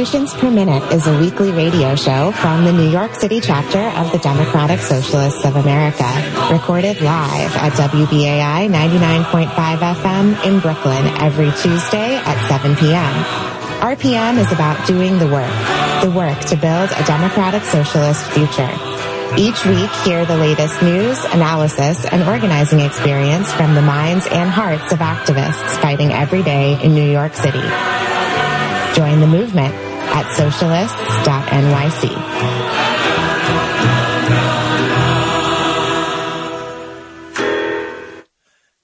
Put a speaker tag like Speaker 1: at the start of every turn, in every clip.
Speaker 1: Revolutions Per Minute is a weekly radio show from the New York City chapter of the Democratic Socialists of America, recorded live at WBAI 99.5 FM in Brooklyn every Tuesday at 7 p.m. RPM is about doing the work, the work to build a democratic socialist future. Each week, hear the latest news, analysis, and organizing experience from the minds and hearts of activists fighting every day in New York City. Join the movement at socialists.nyc.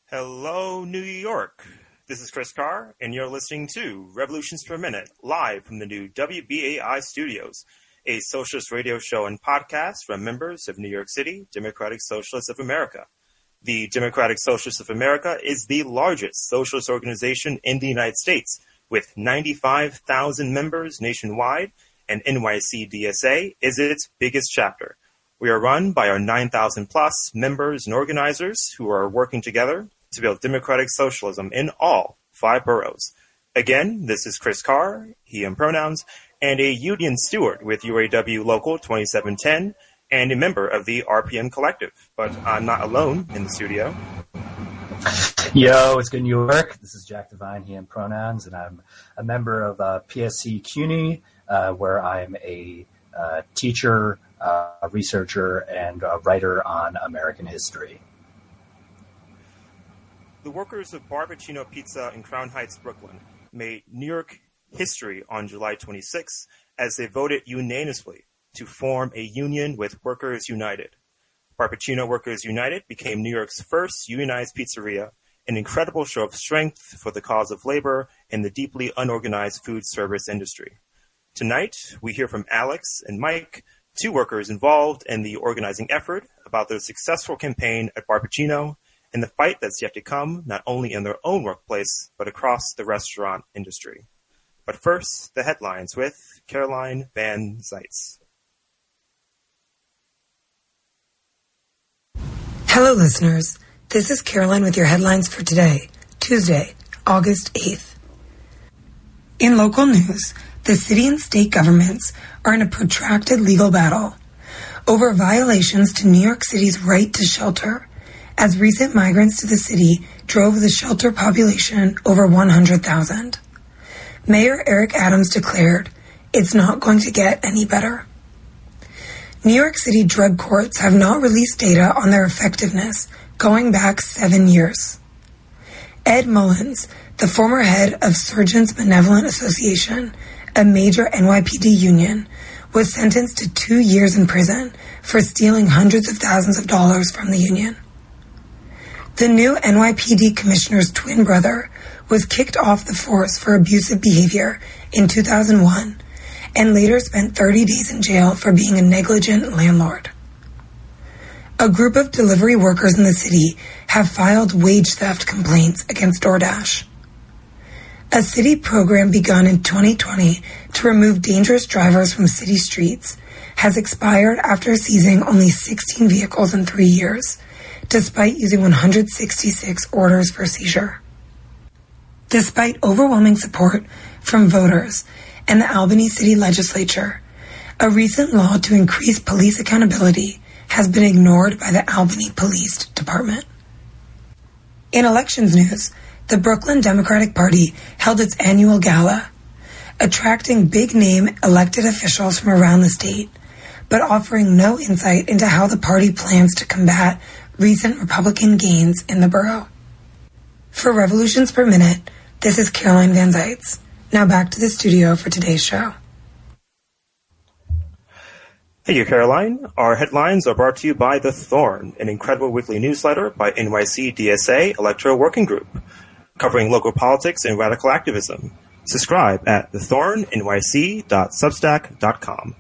Speaker 2: Hello, New York. This is Chris Carr, and you're listening to Revolutions Per Minute, live from the new WBAI studios, a socialist radio show and podcast from members of New York City Democratic Socialists of America. The Democratic Socialists of America is the largest socialist organization in the United States with 95,000 members nationwide, and NYC DSA is its biggest chapter. We are run by our 9,000 plus members and organizers who are working together to build democratic socialism in all five boroughs. Again, this is Chris Carr, he and pronouns, and a union steward with UAW Local 2710 and a member of the RPM Collective. But I'm not alone in the studio.
Speaker 3: Yo, it's good New York. This is Jack Devine, he and pronouns, and I'm a member of uh, PSC CUNY, uh, where I'm a uh, teacher, uh, a researcher, and a writer on American history.
Speaker 2: The workers of Barboncino Pizza in Crown Heights, Brooklyn, made New York history on July 26 as they voted unanimously to form a union with Workers United. Barboncino Workers United became New York's first unionized pizzeria, an incredible show of strength for the cause of labor in the deeply unorganized food service industry. Tonight, we hear from Alex and Mike, two workers involved in the organizing effort, about their successful campaign at Barboncino and the fight that's yet to come, not only in their own workplace, but across the restaurant industry. But first, the headlines with Caroline Van Zeitz.
Speaker 4: Hello, listeners. This is Caroline with your headlines for today, Tuesday, August 8th. In local news, the city and state governments are in a protracted legal battle over violations to New York City's right to shelter, as recent migrants to the city drove the shelter population over 100,000. Mayor Eric Adams declared, it's not going to get any better. New York City drug courts have not released data on their effectiveness going back seven years. Ed Mullins, the former head of Sergeants Benevolent Association, a major NYPD union, was sentenced to two years in prison for stealing hundreds of thousands of dollars from the union. The new NYPD commissioner's twin brother was kicked off the force for abusive behavior in 2001 and later spent 30 days in jail for being a negligent landlord. A group of delivery workers in the city have filed wage theft complaints against DoorDash. A city program begun in 2020 to remove dangerous drivers from city streets has expired after seizing only 16 vehicles in three years, despite using 166 orders for seizure. Despite overwhelming support from voters and the Albany City Legislature, a recent law to increase police accountability has been ignored by the Albany Police Department. In elections news, the Brooklyn Democratic Party held its annual gala, attracting big name elected officials from around the state, but offering no insight into how the party plans to combat recent Republican gains in the borough. For Revolutions Per Minute, this is Caroline Van Zeitz. Now back to the studio for today's show.
Speaker 2: Thank you, Caroline. Our headlines are brought to you by The Thorn, an incredible weekly newsletter by NYC DSA Electoral Working Group, covering local politics and radical activism. Subscribe at thethornnyc.substack.com.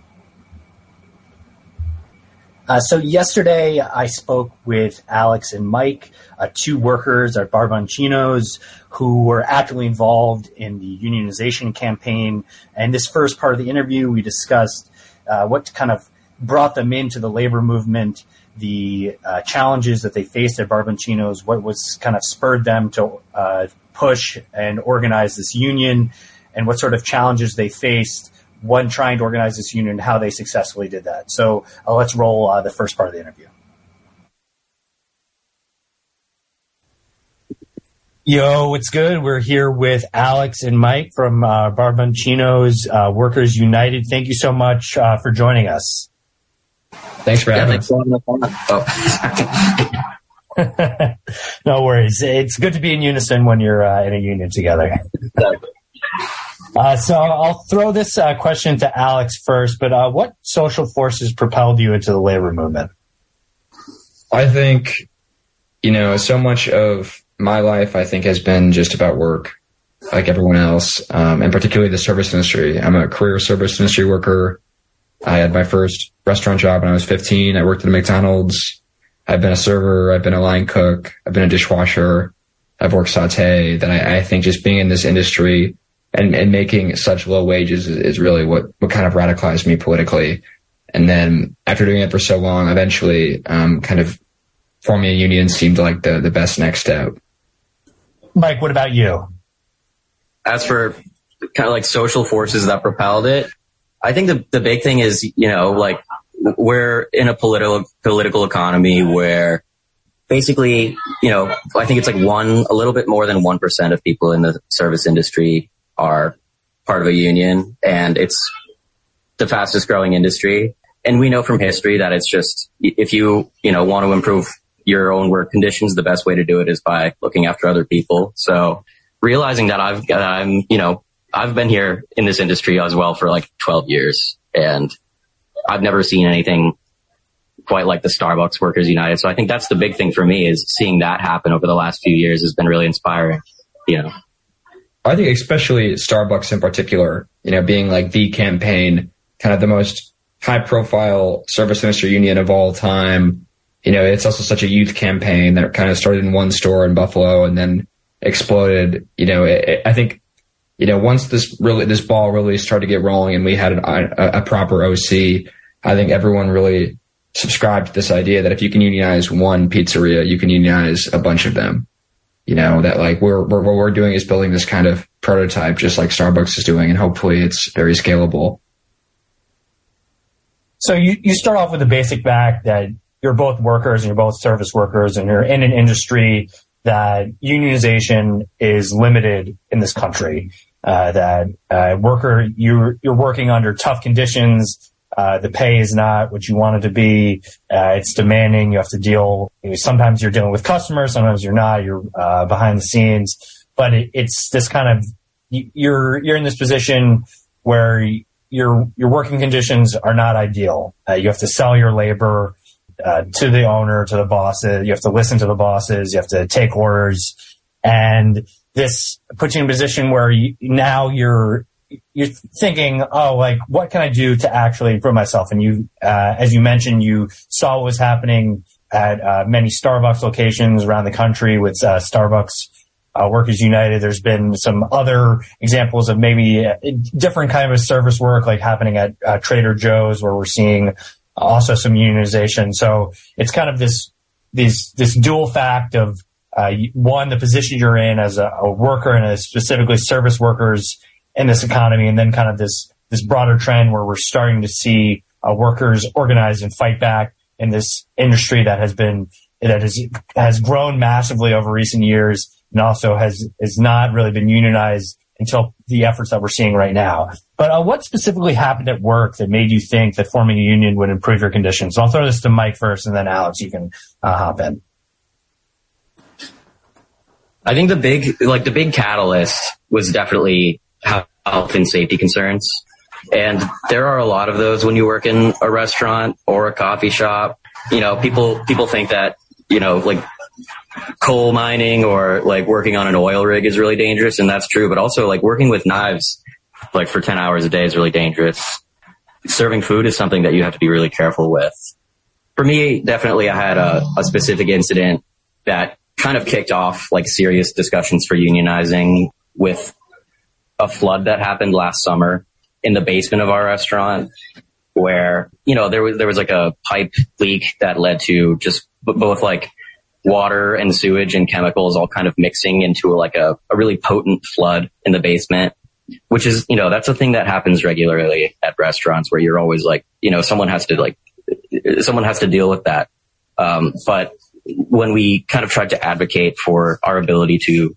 Speaker 3: Uh, so yesterday I spoke with Alex and Mike, uh, two workers at Barboncino's who were actively involved in the unionization campaign. And this first part of the interview, we discussed uh, what kind of brought them into the labor movement, the uh, challenges that they faced at Barboncino's, what was kind of spurred them to uh, push and organize this union, and what sort of challenges they faced when trying to organize this union how they successfully did that. So uh, let's roll uh, the first part of the interview. Yo, what's good? We're here with Alex and Mike from uh, Barboncino's uh, Workers United. Thank you so much uh, for joining us.
Speaker 5: Thanks for having us.
Speaker 3: Oh. no worries. It's good to be in unison when you're uh, in a union together. Uh, so I'll throw this uh, question to Alex first, but uh, what social forces propelled you into the labor movement?
Speaker 5: I think, you know, so much of my life, I think, has been just about work, like everyone else, um, and particularly the service industry. I'm a career service industry worker. I had my first restaurant job when I was 15. I worked at a McDonald's. I've been a server. I've been a line cook. I've been a dishwasher. I've worked saute. That I, I think just being in this industry and, and making such low wages is, is really what, what kind of radicalized me politically. And then after doing it for so long, eventually, um, kind of forming a union seemed like the, the best next step.
Speaker 3: Mike, what about you?
Speaker 6: As for kind of like social forces that propelled it, I think the, the big thing is, you know, like we're in a political, political economy where basically, you know, I think it's like one, a little bit more than 1% of people in the service industry are part of a union and it's the fastest growing industry. And we know from history that it's just, if you, you know, want to improve your own work conditions, the best way to do it is by looking after other people. So realizing that I've, I'm, you know, I've been here in this industry as well for like 12 years and I've never seen anything quite like the Starbucks Workers United. So I think that's the big thing for me is seeing that happen over the last few years has been really inspiring, you know.
Speaker 5: I think especially Starbucks in particular, you know, being like the campaign, kind of the most high profile service industry union of all time. You know, it's also such a youth campaign that kind of started in one store in Buffalo and then exploded. You know, it, it, I think, you know, once this really, this ball really started to get rolling and we had an, a, a proper OC, I think everyone really subscribed to this idea that if you can unionize one pizzeria, you can unionize a bunch of them you know, that like we're, we're, what we're doing is building this kind of prototype, just like Starbucks is doing, and hopefully it's very scalable.
Speaker 3: So you, you start off with the basic fact that you're both workers and you're both service workers and you're in an industry that unionization is limited in this country. Uh, that uh, worker you're you're working under tough conditions uh, the pay is not what you want it to be. Uh, it's demanding. You have to deal. You know, sometimes you're dealing with customers. Sometimes you're not. You're uh, behind the scenes. But it, it's this kind of you're you're in this position where your your working conditions are not ideal. Uh, you have to sell your labor uh, to the owner, to the bosses. You have to listen to the bosses. You have to take orders, and this puts you in a position where you, now you're you're thinking, oh, like what can I do to actually improve myself? And you, uh, as you mentioned, you saw what was happening at uh, many Starbucks locations around the country with uh, Starbucks uh, Workers United. There's been some other examples of maybe different kind of service work, like happening at uh, Trader Joe's, where we're seeing also some unionization. So it's kind of this this this dual fact of uh, one, the position you're in as a, a worker and specifically service workers in this economy, and then kind of this this broader trend where we're starting to see uh, workers organize and fight back in this industry that has been that has has grown massively over recent years, and also has has not really been unionized until the efforts that we're seeing right now. But uh, what specifically happened at work that made you think that forming a union would improve your conditions? So I'll throw this to Mike first, and then Alex, you can uh, hop in.
Speaker 6: I think the big, like the big catalyst was definitely health and safety concerns. And there are a lot of those when you work in a restaurant or a coffee shop. You know, people, people think that, you know, like coal mining or like working on an oil rig is really dangerous. And that's true. But also like working with knives, like for 10 hours a day is really dangerous. Serving food is something that you have to be really careful with. For me, definitely I had a, a specific incident that kind of kicked off like serious discussions for unionizing with a flood that happened last summer in the basement of our restaurant where, you know, there was, there was like a pipe leak that led to just both like water and sewage and chemicals all kind of mixing into like a, a really potent flood in the basement. which is, you know, that's a thing that happens regularly at restaurants where you're always like, you know, someone has to like, someone has to deal with that. Um, but when we kind of tried to advocate for our ability to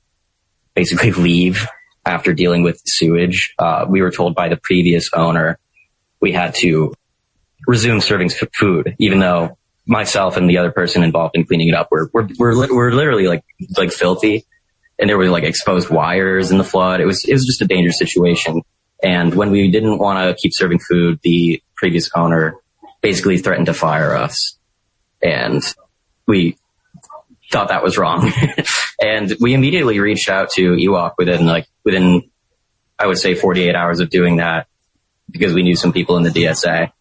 Speaker 6: basically leave after dealing with sewage, uh, we were told by the previous owner we had to resume serving food, even though myself and the other person involved in cleaning it up were, were, were, were literally like, like filthy and there were like exposed wires in the flood. It was, it was just a dangerous situation. And when we didn't want to keep serving food, the previous owner basically threatened to fire us. And we thought that was wrong. and we immediately reached out to EWOC within like, within, I would say 48 hours of doing that because we knew some people in the DSA.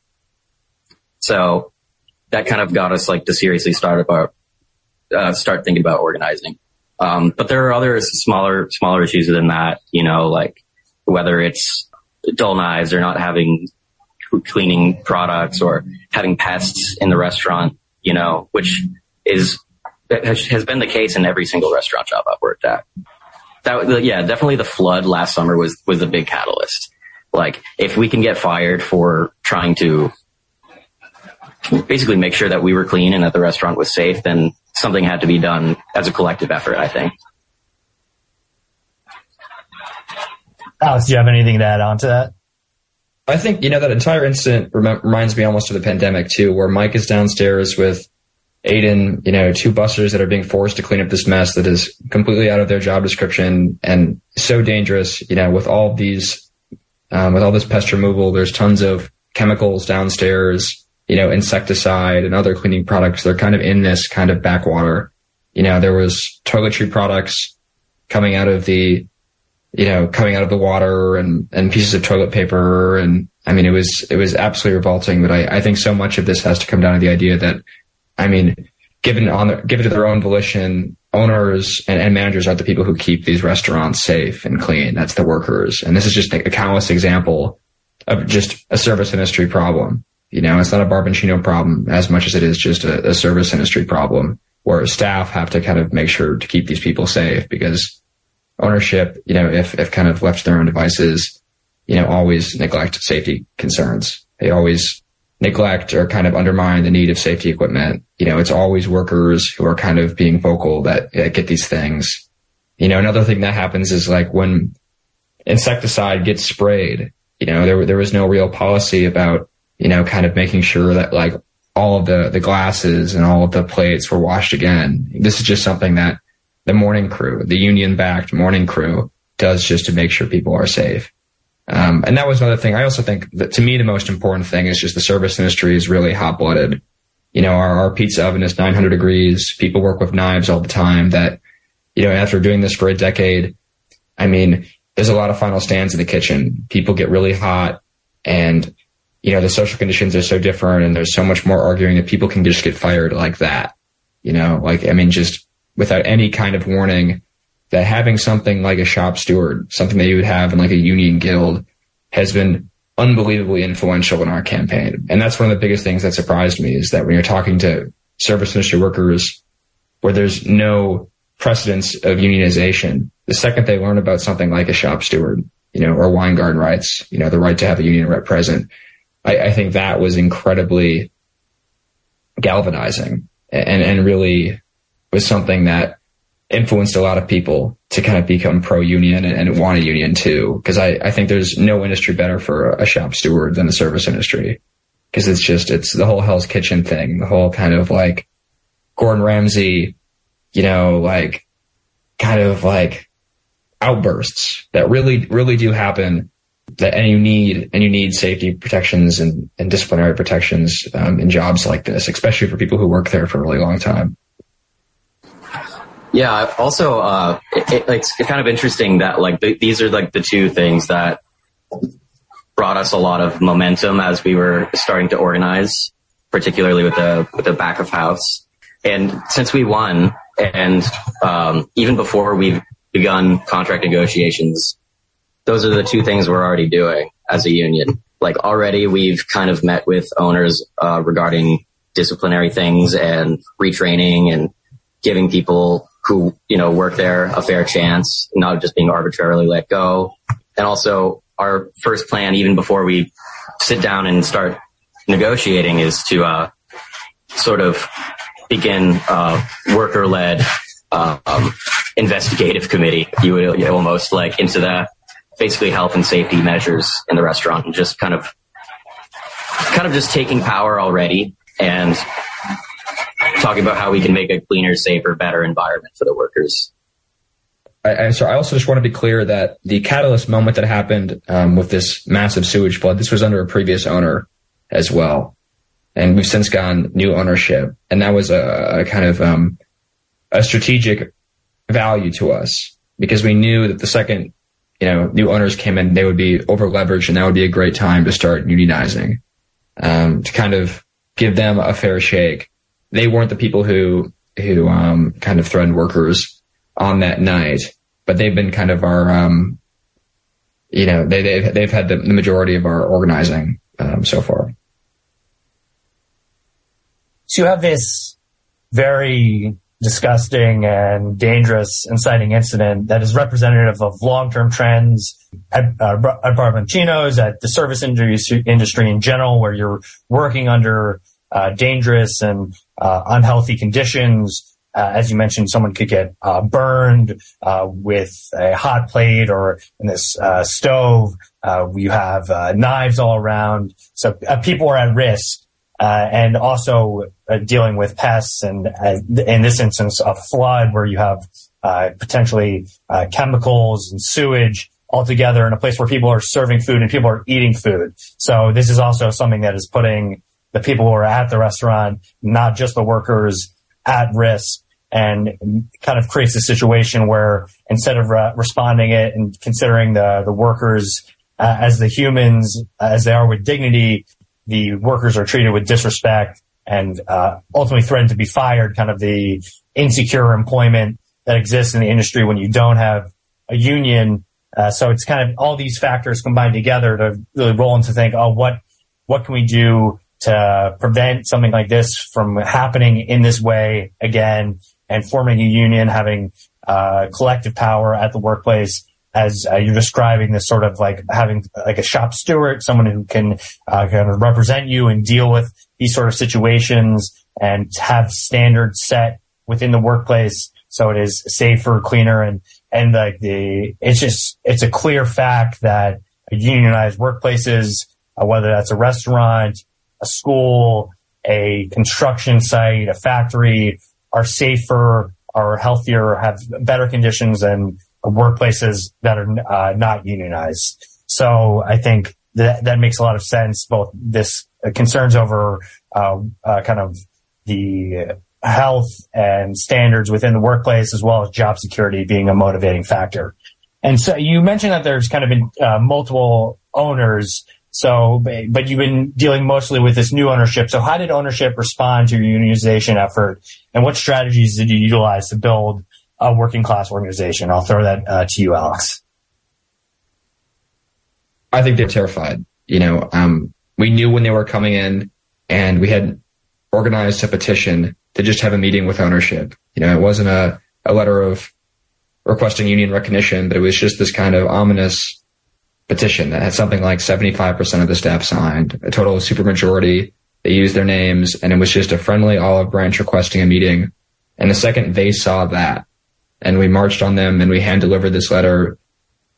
Speaker 6: So that kind of got us like to seriously start about, uh, start thinking about organizing. Um, but there are other smaller, smaller issues than that, you know, like whether it's dull knives or not having cleaning products or having pests in the restaurant, you know, which is, has been the case in every single restaurant job I've worked at. That, yeah, definitely the flood last summer was, was a big catalyst. Like, if we can get fired for trying to basically make sure that we were clean and that the restaurant was safe, then something had to be done as a collective effort, I think.
Speaker 3: Alex, do you have anything to add on to that?
Speaker 5: I think, you know, that entire incident rem- reminds me almost of the pandemic too, where Mike is downstairs with Aiden, you know, two bussers that are being forced to clean up this mess that is completely out of their job description and so dangerous, you know, with all these, um, with all this pest removal, there's tons of chemicals downstairs you know, insecticide and other cleaning products. They're kind of in this kind of backwater. You know, there was toiletry products coming out of the, you know, coming out of the water and, and pieces of toilet paper. And I mean, it was, it was absolutely revolting, but I, I think so much of this has to come down to the idea that, I mean, given on, the, given to their own volition, owners and, and, managers are the people who keep these restaurants safe and clean. That's the workers. And this is just a, a countless example of just a service industry problem. You know, it's not a Barboncino problem as much as it is just a, a service industry problem where staff have to kind of make sure to keep these people safe because ownership, you know, if, if kind of left to their own devices, you know, always neglect safety concerns. They always neglect or kind of undermine the need of safety equipment. You know, it's always workers who are kind of being vocal that uh, get these things. You know, another thing that happens is like when insecticide gets sprayed, you know, there, there was no real policy about you know, kind of making sure that like all of the, the glasses and all of the plates were washed again. This is just something that the morning crew, the union backed morning crew does just to make sure people are safe. Um, and that was another thing. I also think that to me, the most important thing is just the service industry is really hot blooded. You know, our, our pizza oven is 900 degrees. People work with knives all the time that, you know, after doing this for a decade, I mean, there's a lot of final stands in the kitchen. People get really hot and you know, the social conditions are so different and there's so much more arguing that people can just get fired like that. You know, like, I mean, just without any kind of warning that having something like a shop steward, something that you would have in like a union guild has been unbelievably influential in our campaign. And that's one of the biggest things that surprised me is that when you're talking to service industry workers where there's no precedence of unionization, the second they learn about something like a shop steward, you know, or Weingarten rights, you know, the right to have a union rep present, I, I think that was incredibly galvanizing and, and really was something that influenced a lot of people to kind of become pro union and, and, want a union too. Cause I, I think there's no industry better for a shop steward than the service industry. Cause it's just, it's the whole Hell's Kitchen thing, the whole kind of like Gordon Ramsay, you know, like kind of like outbursts that really, really do happen that and you need and you need safety protections and, and disciplinary protections um, in jobs like this, especially for people who work there for a really long time.
Speaker 6: Yeah. Also, uh, it, it, it's kind of interesting that like the, these are like the two things that brought us a lot of momentum as we were starting to organize, particularly with the with the back of house. And since we won, and um, even before we've begun contract negotiations, those are the two things we're already doing as a union. Like already we've kind of met with owners uh, regarding disciplinary things and retraining and giving people who, you know, work there a fair chance, not just being arbitrarily let go. and also our first plan, even before we sit down and start negotiating, is to uh, sort of begin uh, worker-led uh, um, investigative committee. You would almost like into the basically health and safety measures in the restaurant and just kind of kind of just taking power already and talking about how we can make a cleaner, safer, better environment for the workers.
Speaker 5: I, I, so I also just want to be clear that the catalyst moment that happened um, with this massive sewage flood, this was under a previous owner as well, and we've since gone new ownership, and that was a, a kind of um, a strategic value to us because we knew that the second you know new owners came in, they would be over leveraged, and that would be a great time to start unionizing um, to kind of give them a fair shake. They weren't the people who who um, kind of threatened workers on that night, but they've been kind of our, um, you know, they, they've, they've had the, the majority of our organizing um, so far.
Speaker 3: So you have this very disgusting and dangerous inciting incident that is representative of long-term trends at, uh, at at the service industry, industry in general, where you're working under uh, dangerous and uh, unhealthy conditions. Uh, as you mentioned, someone could get uh, burned uh, with a hot plate or in this stove. you have knives all around, so people are at risk. Uh, and also uh, dealing with pests and uh, in this instance, a flood where you have potentially chemicals and sewage all together in a place where people are serving food and people are eating food. So this is also something that is putting the people who are at the restaurant, not just the workers, at risk and kind of creates a situation where instead of uh, responding it and considering the, the workers uh, as the humans as they are with dignity, the workers are treated with disrespect and uh, ultimately threatened to be fired. Kind of the insecure employment that exists in the industry when you don't have a union. Uh, so it's kind of all these factors combined together to really roll into think, oh, what what can we do to prevent something like this from happening in this way again and forming a union, having uh, collective power at the workplace as uh, you're describing this sort of like having like a shop steward, someone who can uh, kind of represent you and deal with these sort of situations and have standards set within the workplace so it is safer, cleaner, and and like the it's just it's a clear fact that unionized workplaces, uh, whether that's a restaurant, a school, a construction site, a factory are safer, are healthier, have better conditions than workplaces that are uh, not unionized. So I think that that makes a lot of sense. Both this uh, concerns over uh, uh, kind of the health and standards within the workplace, as well as job security being a motivating factor. And so you mentioned that there's kind of been uh, multiple owners so, but you've been dealing mostly with this new ownership. So how did ownership respond to your unionization effort and what strategies did you utilize to build a working class organization? I'll throw that uh, to you, Alex.
Speaker 5: I think they're terrified. You know, um, we knew when they were coming in and we had organized a petition to just have a meeting with ownership. You know, it wasn't a, a letter of requesting union recognition, but it was just this kind of ominous petition that had something like 75% of the staff signed, a total supermajority. They used their names and it was just a friendly olive branch requesting a meeting. And the second they saw that and we marched on them and we hand delivered this letter,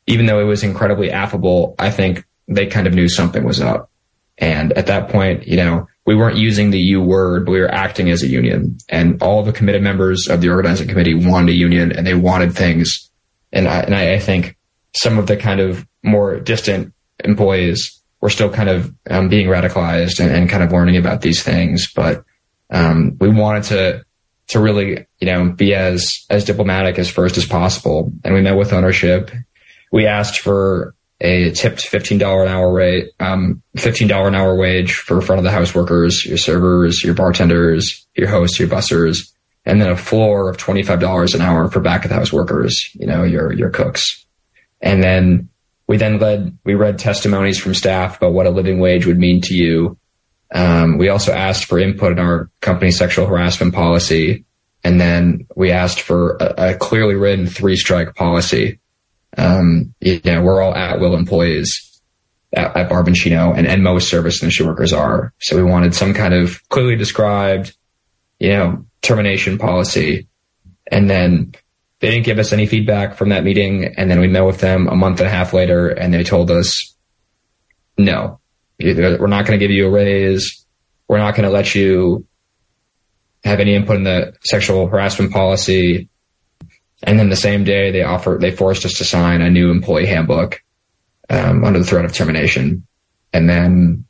Speaker 5: even though it was incredibly affable, I think they kind of knew something was up. And at that point, you know, we weren't using the U word, but we were acting as a union. And all the committed members of the organizing committee wanted a union and they wanted things. And I, and I, I think some of the kind of more distant employees were still kind of um, being radicalized and, and, kind of learning about these things. But um, we wanted to to really, you know, be as as diplomatic as first as possible. And we met with ownership. We asked for a tipped fifteen dollar an hour rate, um, fifteen dollar an hour wage for front of the house workers, your servers, your bartenders, your hosts, your bussers, and then a floor of twenty five dollars an hour for back of the house workers. You know, your your cooks, and then we then led, we read testimonies from staff about what a living wage would mean to you. Um, we also asked for input in our company sexual harassment policy. And then we asked for a, a clearly written three strike policy. Um, you know, we're all at will employees at, at Barboncino and, and most service industry workers are. So we wanted some kind of clearly described, you know, termination policy. And then they didn't give us any feedback from that meeting. And then we met with them a month and a half later and they told us, no, we're not going to give you a raise. We're not going to let you have any input in the sexual harassment policy. And then the same day they offered, they forced us to sign a new employee handbook, um, under the threat of termination. And then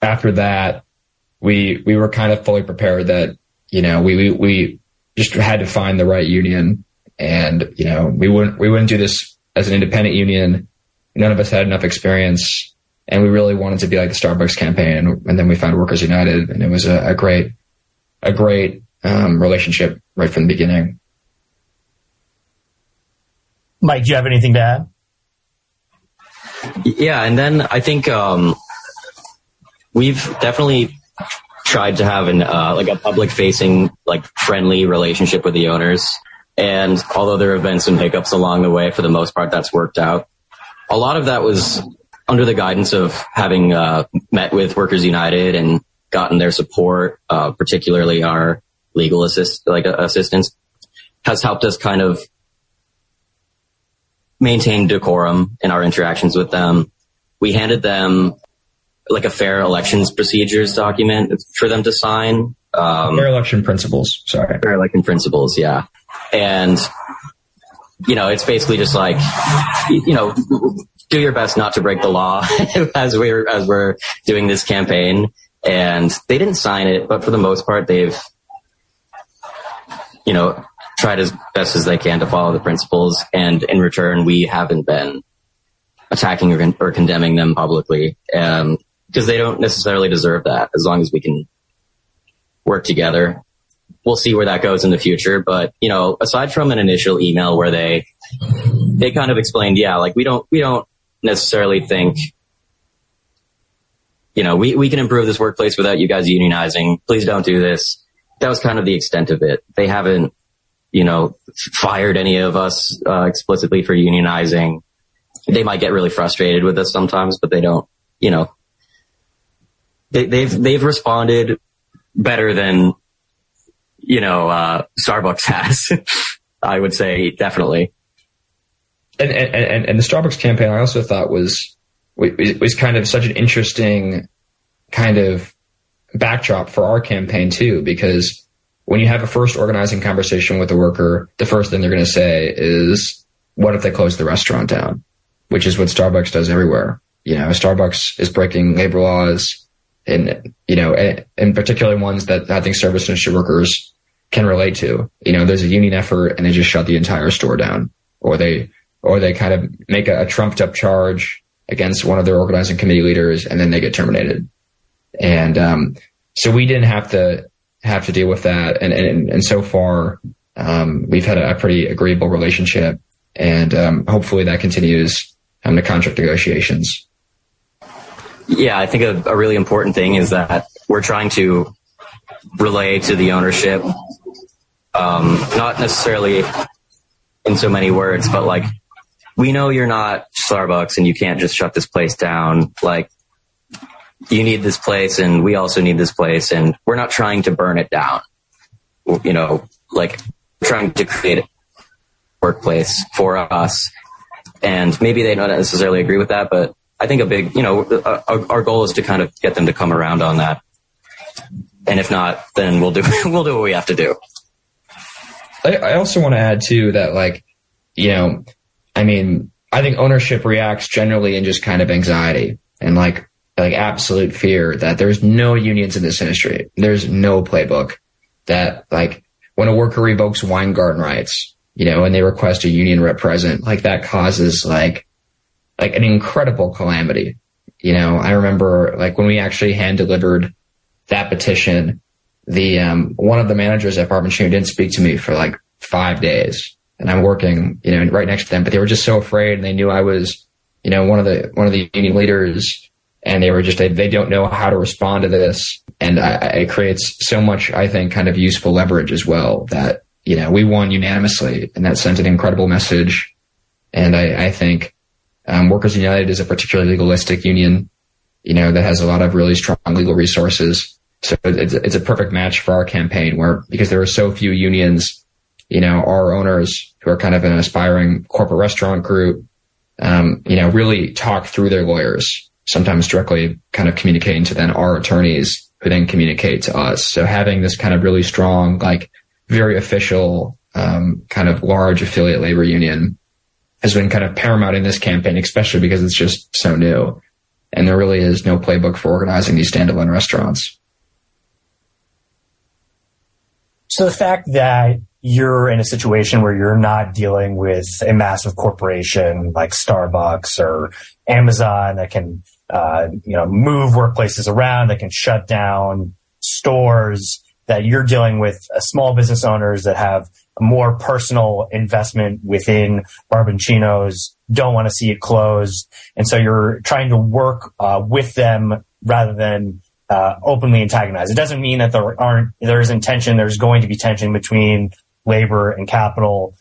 Speaker 5: after that, we, we were kind of fully prepared that, you know, we, we, we just had to find the right union and, you know, we wouldn't, we wouldn't do this as an independent union. None of us had enough experience and we really wanted to be like the Starbucks campaign. And then we found Workers United and it was a, a great, a great, um, relationship right from the beginning.
Speaker 3: Mike, do you have anything to add?
Speaker 6: Yeah, and then I think um, we've definitely tried to have an uh, like a public facing like friendly relationship with the owners. And although there have been some hiccups along the way, for the most part, that's worked out. A lot of that was under the guidance of having uh, met with Workers United and gotten their support, uh, particularly our legal assist like uh, assistance, has helped us kind of maintain decorum in our interactions with them. We handed them like a fair elections procedures document for them to sign.
Speaker 5: Um, fair election principles. Sorry.
Speaker 6: Fair election principles. Yeah. And, you know, it's basically just like, you know, do your best not to break the law as we're, as we're doing this campaign. And they didn't sign it, but for the most part, they've, you know, tried as best as they can to follow the principles. And in return, we haven't been attacking or, or condemning them publicly because um, they don't necessarily deserve that. As long as we can work together, we'll see where that goes in the future. But you know, aside from an initial email where they they kind of explained, yeah, like we don't we don't necessarily think. You know, we, we can improve this workplace without you guys unionizing. Please don't do this. That was kind of the extent of it. They haven't you know, fired any of us uh, explicitly for unionizing. They might get really frustrated with us sometimes, but they don't, you know, they, they've, they've responded better than, you know, uh, Starbucks has. I would say definitely.
Speaker 5: And, and, and the Starbucks campaign I also thought was, was kind of such an interesting kind of backdrop for our campaign too, because when you have a first organizing conversation with a worker, the first thing they're going to say is, what if they close the restaurant down? Which is what Starbucks does everywhere. You know, Starbucks is breaking labor laws and, you know, and particularly ones that I think service industry workers can relate to. You know, there's a union effort and they just shut the entire store down or they, or they kind of make a, a trumped up charge against one of their organizing committee leaders and then they get terminated. And, um, so we didn't have to have to deal with that. And, and, and so far, um, we've had a, a, pretty agreeable relationship and, um, hopefully that continues on the contract negotiations.
Speaker 6: Yeah, I think a, a, really important thing is that we're trying to relay to the ownership, um, not necessarily in so many words, but like, we know you're not Starbucks and you can't just shut this place down. Like, you need this place and we also need this place and we're not trying to burn it down. You know, like trying to create a workplace for us. And maybe they don't necessarily agree with that, but I think a big, you know, our, our goal is to kind of get them to come around on that. And if not, then we'll do, we'll do what we have to do.
Speaker 5: I, I also want to add too that like, you know, I mean, I think ownership reacts generally in just kind of anxiety and like like absolute fear that there's no unions in this industry. There's no playbook that like when a worker revokes Weingarten rights, you know, and they request a union rep present, like that causes like, like an incredible calamity. You know, I remember like when we actually hand delivered that petition, the, um, one of the managers at Barboncino didn't speak to me for like five days and I'm working, you know, right next to them, but they were just so afraid and they knew I was, you know, one of the, one of the union leaders. And they were just they, they don't know how to respond to this. And I, it creates so much i think kind of useful leverage as well that you know we won unanimously and that sent an incredible message. And I, I think um, Workers United is a particularly legalistic union, you know, that has a lot of really strong legal resources. So it's, it's a perfect match for our campaign where, because there are so few unions, you know, our owners who are kind of an aspiring corporate restaurant group, um, you know, really talk through their lawyers, sometimes directly kind of communicating to then our attorneys who then communicate to us. So having this kind of really strong, like very official, um, kind of large affiliate labor union has been kind of paramount in this campaign, especially because it's just so new. And there really is no playbook for organizing these standalone restaurants.
Speaker 3: So the fact that you're in a situation where you're not dealing with a massive corporation like Starbucks or Amazon that can, uh, you know, move workplaces around, that can shut down stores, that you're dealing with uh, small business owners that have more personal investment within Barboncino's, don't want to see it closed. And so you're trying to work uh, with them rather than uh, openly antagonize. It doesn't mean that there aren't, there isn't tension. There's going to be tension between labor and capital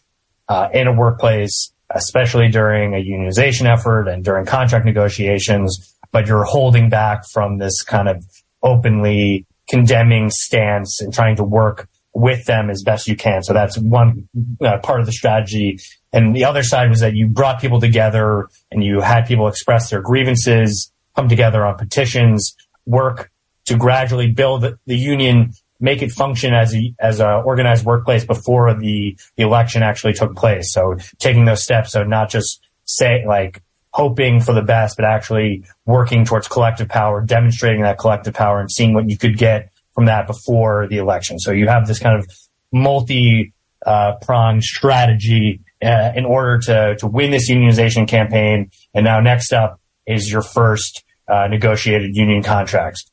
Speaker 3: uh, in a workplace, especially during a unionization effort and during contract negotiations. But you're holding back from this kind of openly condemning stance and trying to work with them as best you can. So that's one uh, part of the strategy. And the other side was that you brought people together and you had people express their grievances, come together on petitions, work to gradually build the union, make it function as a, as a organized workplace before the, the election actually took place. So taking those steps. So not just say like hoping for the best, but actually working towards collective power, demonstrating that collective power and seeing what you could get from that before the election. So you have this kind of multi uh, pronged strategy uh, in order to to win this unionization campaign. And now next up is your first uh, negotiated union contracts.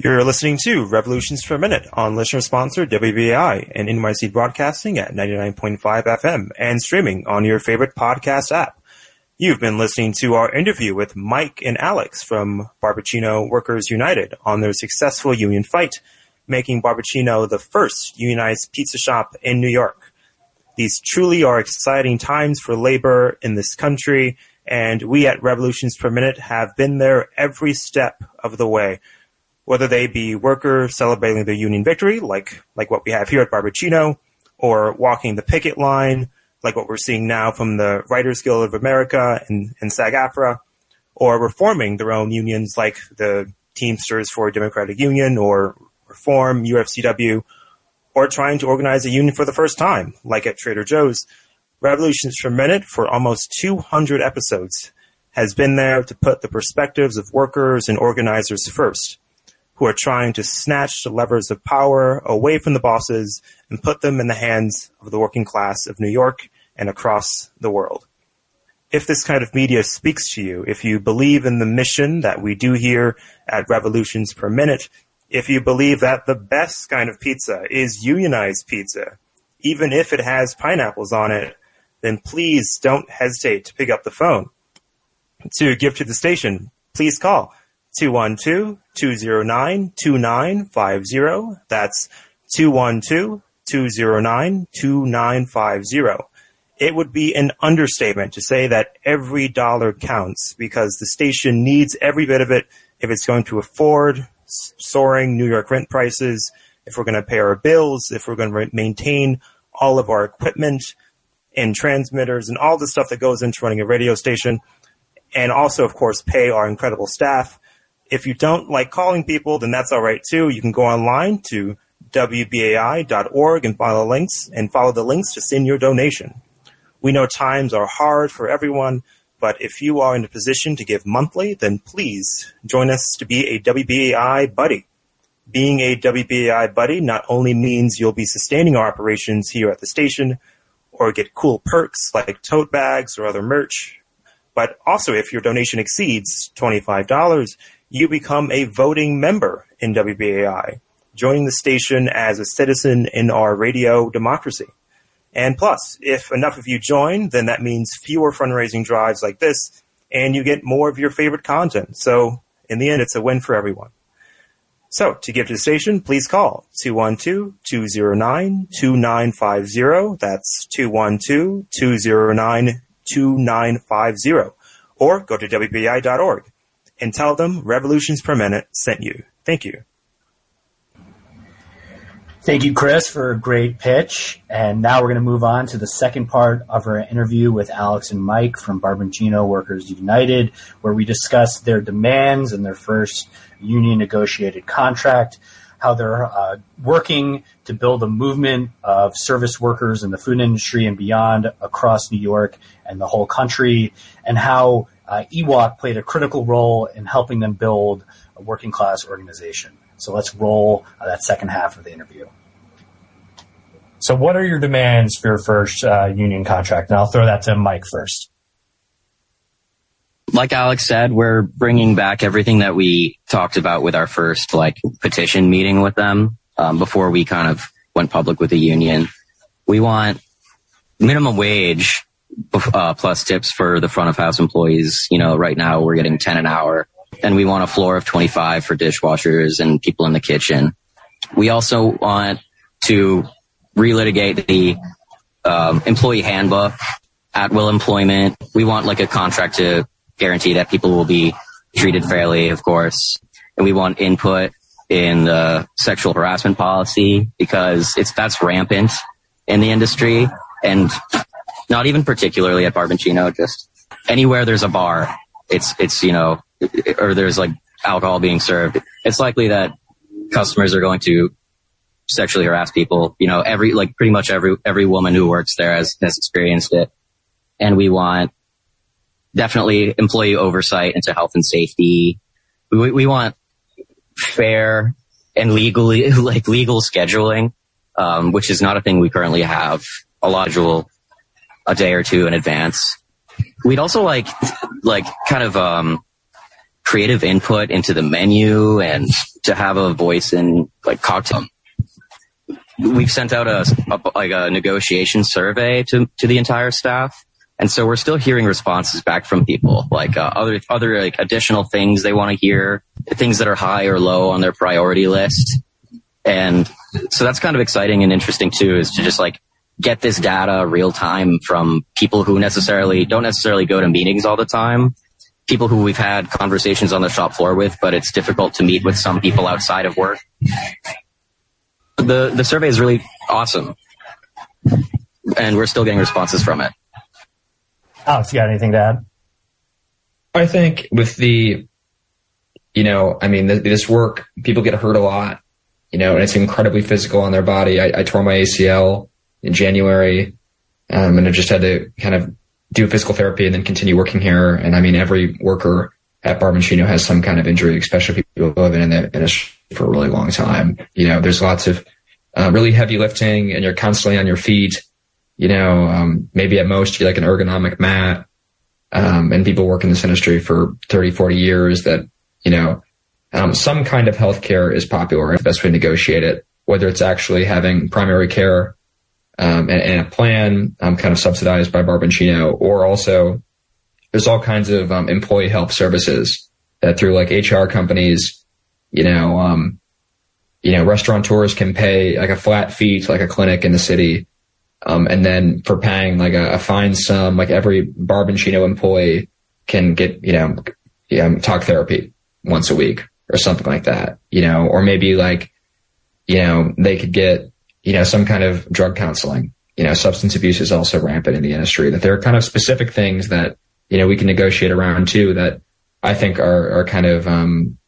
Speaker 2: You're listening to Revolutions per Minute on listener sponsor WBAI and NYC Broadcasting at 99.5 FM and streaming on your favorite podcast app. You've been listening to our interview with Mike and Alex from Barboncino Workers United on their successful union fight, making Barboncino the first unionized pizza shop in New York. These truly are exciting times for labor in this country, and we at Revolutions per Minute have been there every step of the way whether they be workers celebrating their union victory, like like what we have here at Barboncino, or walking the picket line, like what we're seeing now from the Writers Guild of America and, and SAG-AFTRA, or reforming their own unions like the Teamsters for Democratic Union or Reform, UFCW, or trying to organize a union for the first time, like at Trader Joe's. Revolutions per Minute for almost 200 episodes has been there to put the perspectives of workers and organizers first who are trying to snatch the levers of power away from the bosses and put them in the hands of the working class of New York and across the world. If this kind of media speaks to you, if you believe in the mission that we do here at Revolutions Per Minute, if you believe that the best kind of pizza is unionized pizza, even if it has pineapples on it, then please don't hesitate to pick up the phone. To give to the station, please call 212-209-2950. That's 212-209-2950. It would be an understatement to say that every dollar counts because the station needs every bit of it if it's going to afford soaring New York rent prices, if we're going to pay our bills, if we're going to maintain all of our equipment and transmitters and all the stuff that goes into running a radio station, and also, of course, pay our incredible staff if you don't like calling people, then that's all right too. You can go online to wbai.org and follow the links and follow the links to send your donation. We know times are hard for everyone, but if you are in a position to give monthly, then please join us to be a WBAI buddy. Being a WBAI buddy not only means you'll be sustaining our operations here at the station or get cool perks like tote bags or other merch, but also if your donation exceeds $25, you become a voting member in WBAI, joining the station as a citizen in our radio democracy. And plus, if enough of you join, then that means fewer fundraising drives like this and you get more of your favorite content. So in the end, it's a win for everyone. So to give to the station, please call 212-209-2950. That's 212-209-2950. Or go to WBAI.org and tell them Revolutions Per Minute sent you. Thank you.
Speaker 3: Thank you, Chris, for a great pitch. And now we're going to move on to the second part of our interview with Alex and Mike from Barboncino Workers United, where we discuss their demands and their first union negotiated contract, how they're uh, working to build a movement of service workers in the food industry and beyond across New York and the whole country, and how uh, EWOC played a critical role in helping them build a working class organization. So let's roll uh, that second half of the interview. So, what are your demands for your first uh, union contract? And I'll throw that to Mike first.
Speaker 6: Like Alex said, we're bringing back everything that we talked about with our first like petition meeting with them um, before we kind of went public with the union. We want minimum wage uh, plus tips for the front of house employees. You know, right now we're getting 10 an hour and we want a floor of 25 for dishwashers and people in the kitchen. We also want to relitigate the um, employee handbook at will employment. We want like a contract to guarantee that people will be treated fairly, of course. And we want input in the sexual harassment policy because it's, that's rampant in the industry and not even particularly at Barboncino, just anywhere there's a bar, it's, it's, you know, or there's like alcohol being served. It's likely that customers are going to sexually harass people. You know, every, like pretty much every, every woman who works there has, has experienced it. And we want definitely employee oversight into health and safety. We, we want fair and legally, like legal scheduling, um, which is not a thing we currently have. A lot of a day or two in advance. We'd also like, like kind of, um, creative input into the menu and to have a voice in like cocktail. We've sent out a, a, like a negotiation survey to to the entire staff, and so we're still hearing responses back from people, like uh, other other like additional things they want to hear, things that are high or low on their priority list, and so that's kind of exciting and interesting too, is to just like get this data real time from people who necessarily don't necessarily go to meetings all the time. People who we've had conversations on the shop floor with, but it's difficult to meet with some people outside of work the the survey is really awesome, and we're still getting responses from it.
Speaker 3: Alex, you got anything to add?
Speaker 5: I think with the, you know, I mean, this work, people get hurt a lot, you know, and it's incredibly physical on their body. I, I tore my ACL in January, um, and I just had to kind of do physical therapy and then continue working here. And I mean, every worker at Barboncino has some kind of injury, especially people who have been in the industry for a really long time. You know, there's lots of uh, really heavy lifting and you're constantly on your feet. You know, um, maybe at most you're like an ergonomic mat. Um, and people work in this industry for 30, 40 years that, you know, um, some kind of healthcare is popular. And the best way to negotiate it, whether it's actually having primary care um, and, and, a plan um, kind of subsidized by Barboncino, or also there's all kinds of um, employee help services that through like HR companies, you know, um, you know, restaurateurs can pay like a flat fee to like a clinic in the city. Um, and then for paying like a, a fine sum, like every Barboncino employee can get, you know, yeah, talk therapy once a week or something like that, you know, or maybe like, you know, they could get, you know, some kind of drug counseling. You know, substance abuse is also rampant in the industry that there are kind of specific things that, you know, we can negotiate around too that I think are, are kind of, um,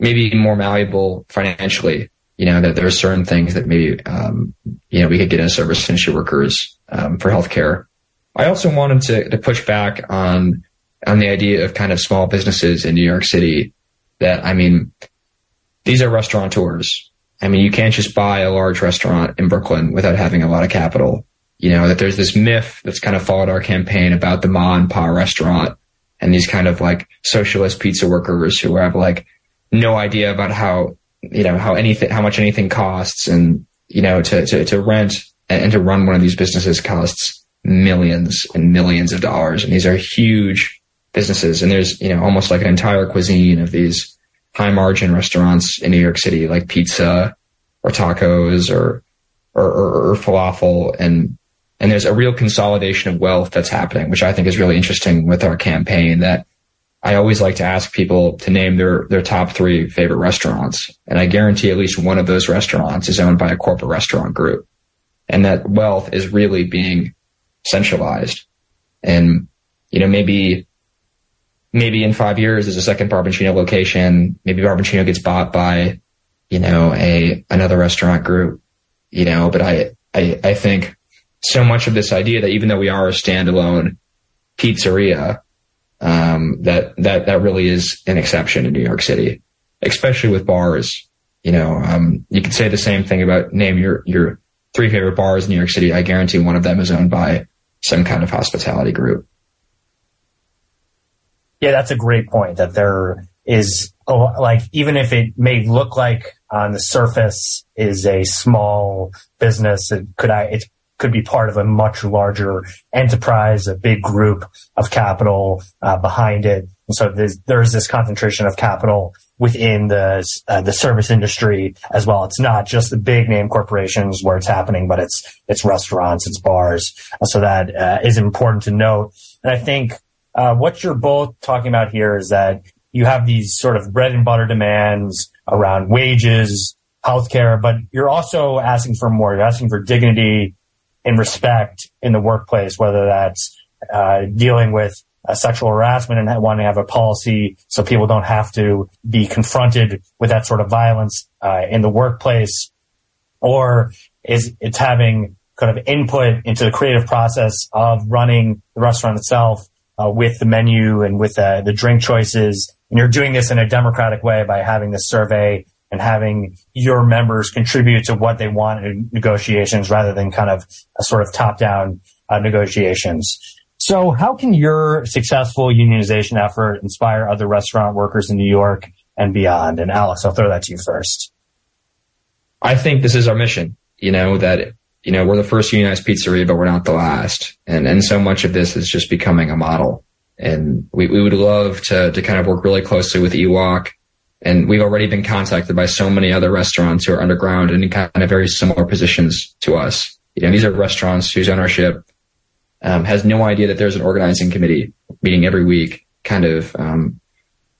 Speaker 5: maybe more malleable financially. You know, that there are certain things that maybe, um, you know, we could get as service industry workers, um, for healthcare. I also wanted to, to push back on, on the idea of kind of small businesses in New York City that, I mean, these are restaurateurs. I mean, you can't just buy a large restaurant in Brooklyn without having a lot of capital. You know, that there's this myth that's kind of followed our campaign about the ma and pa restaurant and these kind of like socialist pizza workers who have like no idea about how you know how anything how much anything costs and you know to to, to rent and to run one of these businesses costs millions and millions of dollars and these are huge businesses. And there's, you know, almost like an entire cuisine of these high margin restaurants in New York City, like pizza or tacos or, or, or, or falafel. And, and there's a real consolidation of wealth that's happening, which I think is really interesting with our campaign that I always like to ask people to name their, their top three favorite restaurants. And I guarantee at least one of those restaurants is owned by a corporate restaurant group. And that wealth is really being centralized. And, you know, maybe, maybe in five years there's a second Barboncino location. Maybe Barboncino gets bought by, you know, a, another restaurant group, you know, but I, I, I think so much of this idea that even though we are a standalone pizzeria, um, that that that really is an exception in New York City, especially with bars. You know, um, you could say the same thing about name your your three favorite bars in New York City. I guarantee one of them is owned by some kind of hospitality group.
Speaker 3: Yeah, that's a great point. That there is like even if it may look like on the surface is a small business, it could I it's could be part of a much larger enterprise, a big group of capital uh, behind it. And so there's, there's, this concentration of capital within the uh, the service industry as well. It's not just the big name corporations where it's happening, but it's it's restaurants, it's bars. So that uh, is important to note. And I think uh, what you're both talking about here is that you have these sort of bread and butter demands around wages, healthcare, but you're also asking for more. You're asking for dignity, and respect in the workplace, whether that's uh, dealing with uh, sexual harassment and wanting to have a policy so people don't have to be confronted with that sort of violence uh, in the workplace, or is it's having kind of input into the creative process of running the restaurant itself uh, with the menu and with uh, the drink choices. And you're doing this in a democratic way by having this survey and having your members contribute to what they want in negotiations rather than kind of a sort of top down uh, negotiations. So how can your successful unionization effort inspire other restaurant workers in New York and beyond? And Alex, I'll throw that to you first.
Speaker 5: I think this is our mission, you know, that, you know, we're the first unionized pizzeria, but we're not the last. And, and so much of this is just becoming a model. And we, we would love to, to kind of work really closely with EWOC. and we've already been contacted by so many other restaurants who are underground and in kind of very similar positions to us. You know, these are restaurants whose ownership um, has no idea that there's an organizing committee meeting every week, kind of, um,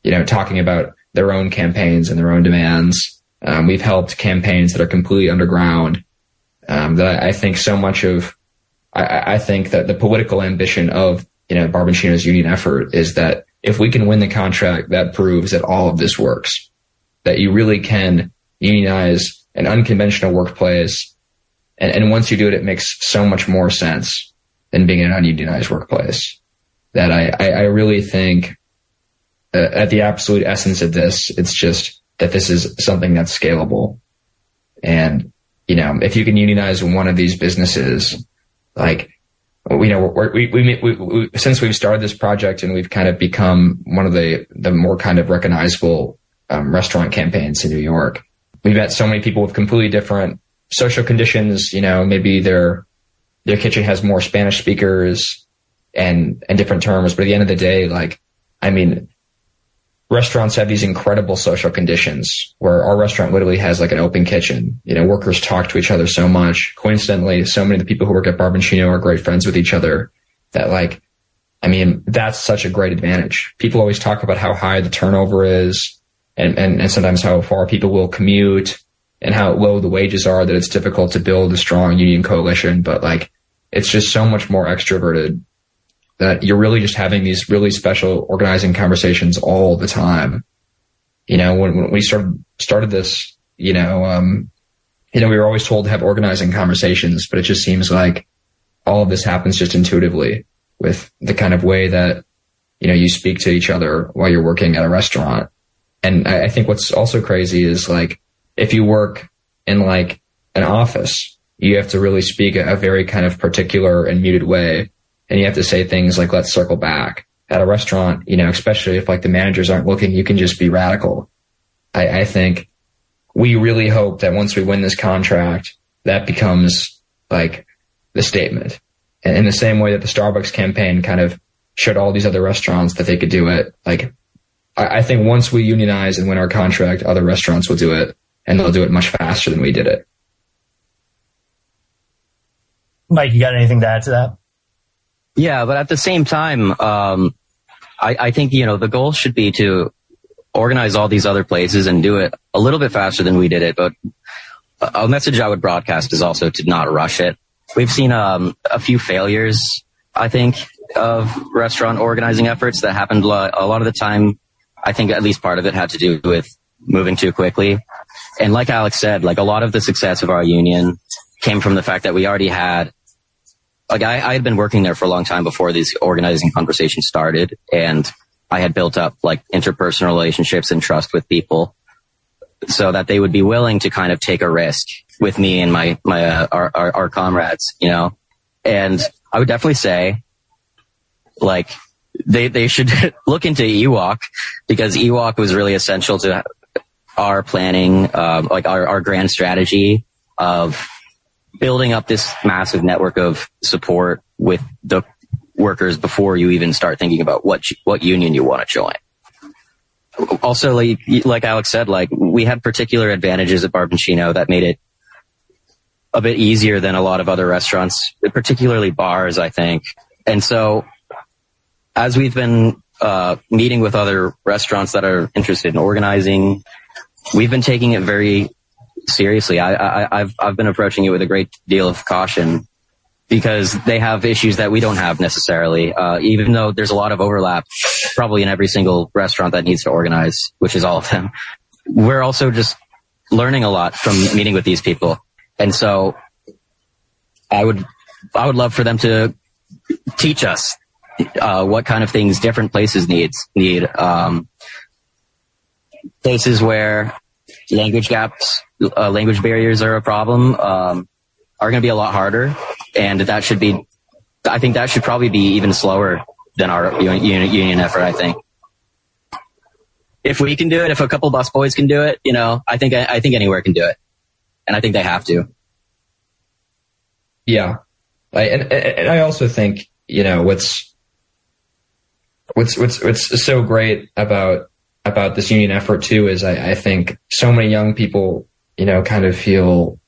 Speaker 5: you know, talking about their own campaigns and their own demands. Um, we've helped campaigns that are completely underground. Um, that I think so much of, I, I think that the political ambition of, you know, Barboncino's union effort is that if we can win the contract, that proves that all of this works, that you really can unionize an unconventional workplace. And, and once you do it, it makes so much more sense than being in an ununionized workplace that I, I, I really think uh, at the absolute essence of this, it's just that this is something that's scalable. And, you know, if you can unionize one of these businesses, like you know, we we, we, we, since we've started this project and we've kind of become one of the, the more kind of recognizable um, restaurant campaigns in New York. We've met so many people with completely different social conditions. You know, maybe their, their kitchen has more Spanish speakers and, and different terms. But at the end of the day, like, I mean, restaurants have these incredible social conditions where our restaurant literally has like an open kitchen. You know, workers talk to each other so much. Coincidentally, so many of the people who work at Barboncino are great friends with each other that like, I mean, that's such a great advantage. People always talk about how high the turnover is and, and, and sometimes how far people will commute and how low the wages are that it's difficult to build a strong union coalition. But like, it's just so much more extroverted that you're really just having these really special organizing conversations all the time. You know, when, when we started, started this, you know, um, you know, we were always told to have organizing conversations, but it just seems like all of this happens just intuitively with the kind of way that, you know, you speak to each other while you're working at a restaurant. And I, I think what's also crazy is like, if you work in like an office, you have to really speak a, a very kind of particular and muted way and you have to say things like, let's circle back. At a restaurant, you know, especially if like the managers aren't looking, you can just be radical. I, I think we really hope that once we win this contract, that becomes like the statement. And in the same way that the Starbucks campaign kind of showed all these other restaurants that they could do it. Like, I, I think once we unionize and win our contract, other restaurants will do it and they'll do it much faster than we did it.
Speaker 3: Mike, you got anything to add to that?
Speaker 6: Yeah, but at the same time, um, I, I think, you know, the goal should be to organize all these other places and do it a little bit faster than we did it. But a message I would broadcast is also to not rush it. We've seen um, a few failures, I think, of restaurant organizing efforts that happened a lot of the time. I think at least part of it had to do with moving too quickly. And like Alex said, like a lot of the success of our union came from the fact that we already had like I, I had been working there for a long time before these organizing conversations started and I had built up like interpersonal relationships and trust with people so that they would be willing to kind of take a risk with me and my, my, uh, our, our, our comrades, you know, and I would definitely say like they, they should look into EWOC because EWOC was really essential to our planning, um, like our, our grand strategy of building up this massive network of support with the workers before you even start thinking about what what union you want to join. Also, like like Alex said, like we had particular advantages at Barboncino that made it a bit easier than a lot of other restaurants, particularly bars, I think. And so, as we've been uh, meeting with other restaurants that are interested in organizing, we've been taking it very seriously. I, have I've been approaching it with a great deal of caution because they have issues that we don't have necessarily. Uh, even though there's a lot of overlap, probably in every single restaurant that needs to organize, which is all of them. We're also just learning a lot from meeting with these people, and so I would I would love for them to teach us uh, what kind of things different places needs need. Um, places where language gaps, uh, language barriers are a problem, um, are going to be a lot harder. And that should be, I think that should probably be even slower than our union, union effort, I think. If we can do it, if a couple bus boys can do it, you know, I think, I think anywhere can do it. And I think they have to.
Speaker 5: Yeah. I, and, and I also think, you know, what's, what's, what's, what's so great about about this union effort too is I, I think so many young people, you know, kind of feel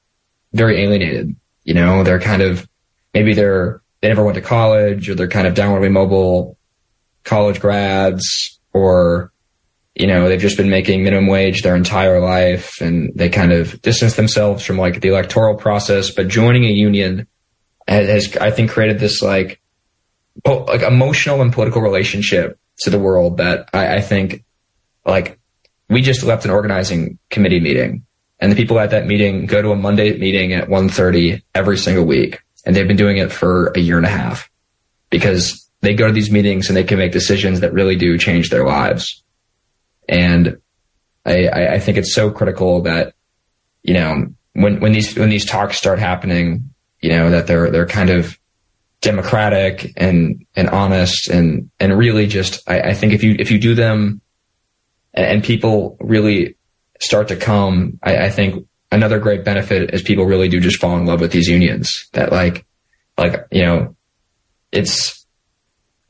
Speaker 5: very alienated. You know, they're kind of maybe they're they never went to college or they're kind of downwardly mobile college grads or you know they've just been making minimum wage their entire life and they kind of distance themselves from like the electoral process but joining a union has, i think created this like po- like emotional and political relationship to the world that I, I think like we just left an organizing committee meeting and the people at that meeting go to a Monday meeting at 1.30 every single week. And they've been doing it for a year and a half because they go to these meetings and they can make decisions that really do change their lives. And I, I think it's so critical that, you know, when, when these, when these talks start happening, you know, that they're, they're kind of democratic and, and honest and, and really just, I, I think if you, if you do them and people really start to come, I, I, think another great benefit is people really do just fall in love with these unions that like, like, you know, it's,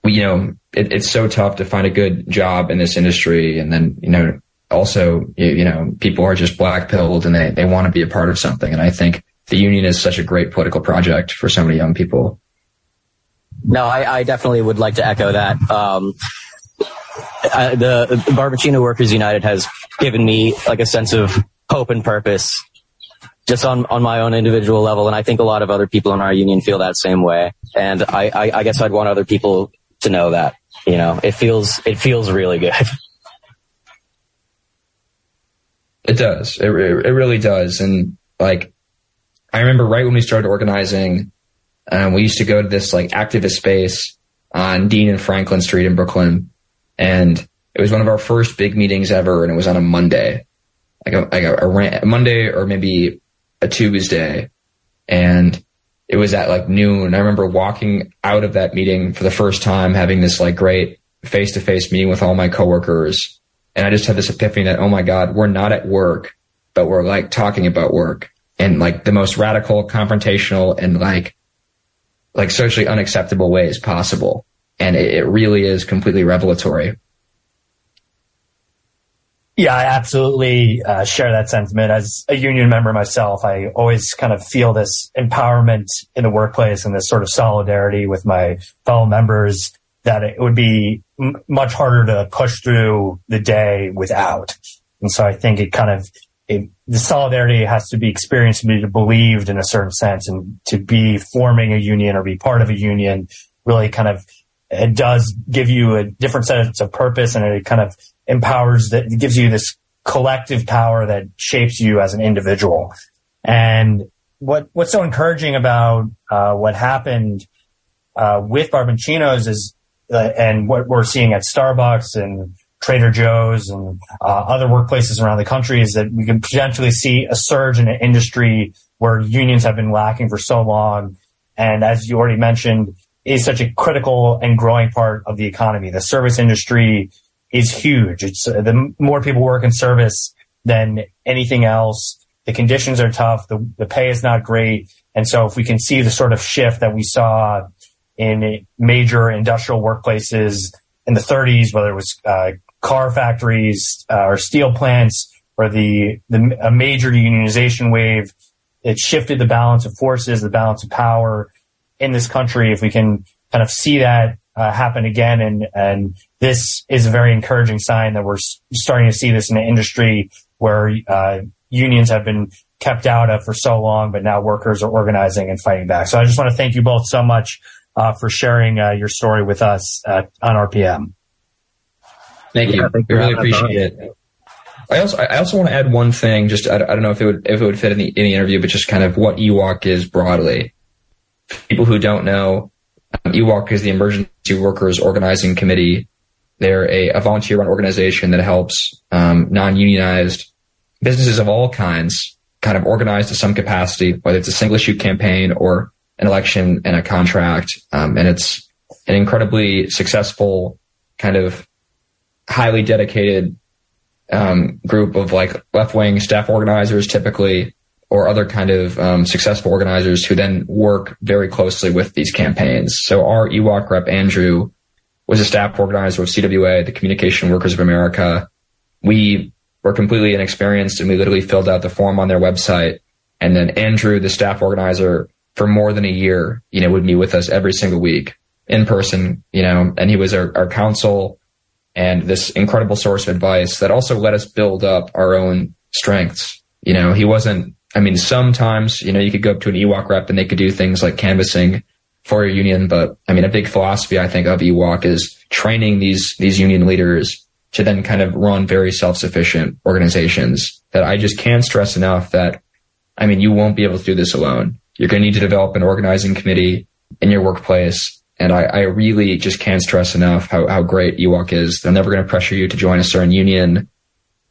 Speaker 5: you know, it, it's so tough to find a good job in this industry. And then, you know, also, you, you know, people are just black pilled and they, they want to be a part of something. And I think the union is such a great political project for so many young people.
Speaker 6: No, I, I definitely would like to echo that. Um, uh, the, the Barboncino Workers United has given me like a sense of hope and purpose just on, on my own individual level. And I think a lot of other people in our union feel that same way. And I, I, I guess I'd want other people to know that, you know, it feels, it feels really good.
Speaker 5: It does. It, it, it really does. And like, I remember right when we started organizing, um, we used to go to this like activist space on Dean and Franklin Street in Brooklyn and it was one of our first big meetings ever, and it was on a Monday, like a, like a, a, a Monday or maybe a Tuesday, and it was at like noon. I remember walking out of that meeting for the first time, having this like great face to face meeting with all my coworkers, and I just had this epiphany that oh my god, we're not at work, but we're like talking about work. In like the most radical, confrontational, and like like socially unacceptable ways possible and it, it really is completely revelatory.
Speaker 3: Yeah, I absolutely uh, share that sentiment. As a union member myself, I always kind of feel this empowerment in the workplace and this sort of solidarity with my fellow members that it would be m- much harder to push through the day without. And so I think it kind of, it, the solidarity has to be experienced to be believed in a certain sense and to be forming a union or be part of a union really kind of, it does give you a different sense of purpose and it kind of empowers that gives you this collective power that shapes you as an individual. And what what's so encouraging about uh, what happened uh, with Barboncinos is, uh, and what we're seeing at Starbucks and Trader Joe's and uh, other workplaces around the country is that we can potentially see a surge in an industry where unions have been lacking for so long. And as you already mentioned, is such a critical and growing part of the economy. The service industry is huge. It's uh, the more people work in service than anything else. The conditions are tough. The, the pay is not great. And so if we can see the sort of shift that we saw in major industrial workplaces in the 30s, whether it was uh, car factories uh, or steel plants or the, the a major unionization wave, it shifted the balance of forces, the balance of power in this country. If we can kind of see that uh, happen again. And, and this is a very encouraging sign that we're starting to see this in an industry where uh, unions have been kept out of for so long, but now workers are organizing and fighting back. So I just want to thank you both so much uh, for sharing uh, your story with us at, on RPM.
Speaker 5: Thank you. Yeah, thank you. I really appreciate it. I also I also want to add one thing. Just I, I, don't know if it would if it would fit in the in the interview, but just kind of what EWOC is broadly. People who don't know, um, EWOC is the Emergency Workers Organizing Committee. They're a, a volunteer run organization that helps um, non unionized businesses of all kinds kind of organize to some capacity, whether it's a single issue campaign or an election and a contract. Um, and it's an incredibly successful kind of highly dedicated um, group of like left wing staff organizers typically or other kind of um, successful organizers who then work very closely with these campaigns. So our EWOC rep, Andrew, was a staff organizer of CWA, the Communication Workers of America. We were completely inexperienced and we literally filled out the form on their website. And then Andrew, the staff organizer, for more than a year, you know, would meet with us every single week in person, you know, and he was our, our counsel and this incredible source of advice that also let us build up our own strengths. You know, he wasn't I mean, sometimes, you know, you could go up to an EWOC rep and they could do things like canvassing for your union. But I mean, a big philosophy, I think, of EWOC is training these, these union leaders to then kind of run very self-sufficient organizations that I just can't stress enough that, I mean, you won't be able to do this alone. You're going to need to develop an organizing committee in your workplace. And I, I really just can't stress enough how, how great EWOC is. They're never going to pressure you to join a certain union.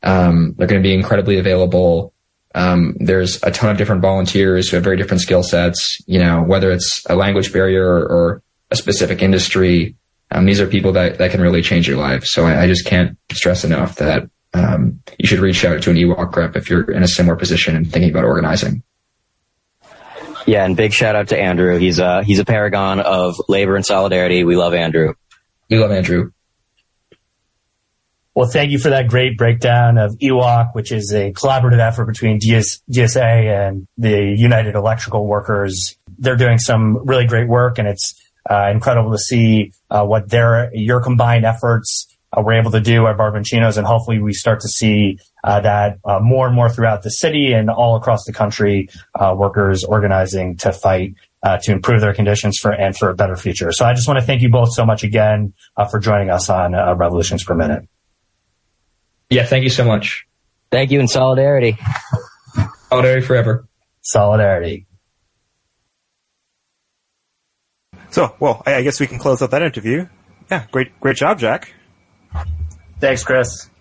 Speaker 5: Um, they're going to be incredibly available um, there's a ton of different volunteers who have very different skill sets, you know, whether it's a language barrier or, or a specific industry. Um, these are people that, that can really change your life. So I, I just can't stress enough that um, you should reach out to an EWOC rep if you're in a similar position and thinking about organizing.
Speaker 6: Yeah, and big shout out to Andrew. He's a he's a paragon of labor and solidarity. We love Andrew.
Speaker 5: We love Andrew.
Speaker 3: Well, thank you for that great breakdown of EWOC, which is a collaborative effort between DS, GSA and the United Electrical Workers. They're doing some really great work, and it's uh, incredible to see uh, what their your combined efforts uh, were able to do at Barboncino's, and hopefully we start to see uh, that uh, more and more throughout the city and all across the country, uh, workers organizing to fight to improve their conditions for and for a better future. So I just want to thank you both so much again for joining us on Revolutions per Minute.
Speaker 5: Yeah, thank you so much.
Speaker 6: Thank you in solidarity.
Speaker 5: Solidarity forever.
Speaker 3: Solidarity.
Speaker 2: So, well, I guess we can close out that interview. Yeah, great, great job, Jack.
Speaker 3: Thanks, Chris.